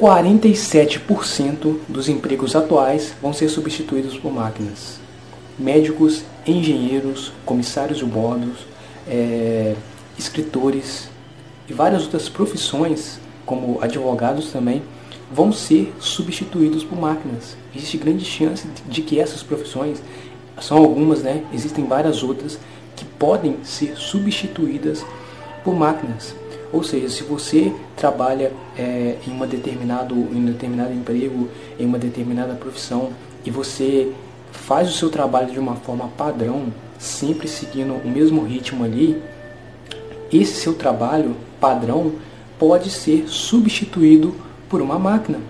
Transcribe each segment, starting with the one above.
47% dos empregos atuais vão ser substituídos por máquinas. Médicos, engenheiros, comissários de bordos, é, escritores e várias outras profissões, como advogados também, vão ser substituídos por máquinas. Existe grande chance de que essas profissões, são algumas, né? Existem várias outras que podem ser substituídas por máquinas. Ou seja, se você trabalha é, em, uma determinado, em um determinado emprego, em uma determinada profissão, e você faz o seu trabalho de uma forma padrão, sempre seguindo o mesmo ritmo ali, esse seu trabalho padrão pode ser substituído por uma máquina.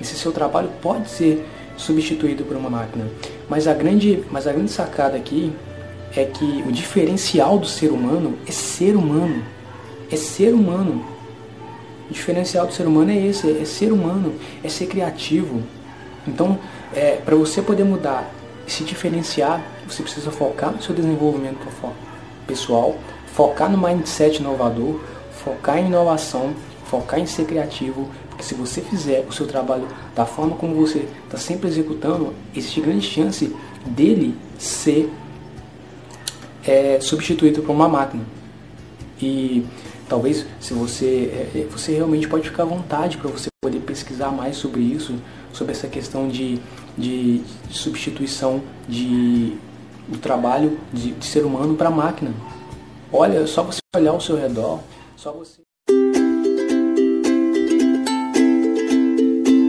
Esse seu trabalho pode ser substituído por uma máquina. Mas a grande, mas a grande sacada aqui é que o diferencial do ser humano é ser humano é ser humano. O diferencial do ser humano é esse, é ser humano, é ser criativo. Então, é, para você poder mudar e se diferenciar, você precisa focar no seu desenvolvimento pessoal, focar no mindset inovador, focar em inovação, focar em ser criativo, porque se você fizer o seu trabalho da forma como você está sempre executando, existe grande chance dele ser é, substituído por uma máquina. E Talvez se você é, é, você realmente pode ficar à vontade para você poder pesquisar mais sobre isso, sobre essa questão de, de, substituição de o trabalho de, de ser humano para máquina. Olha, só você olhar ao seu redor, só você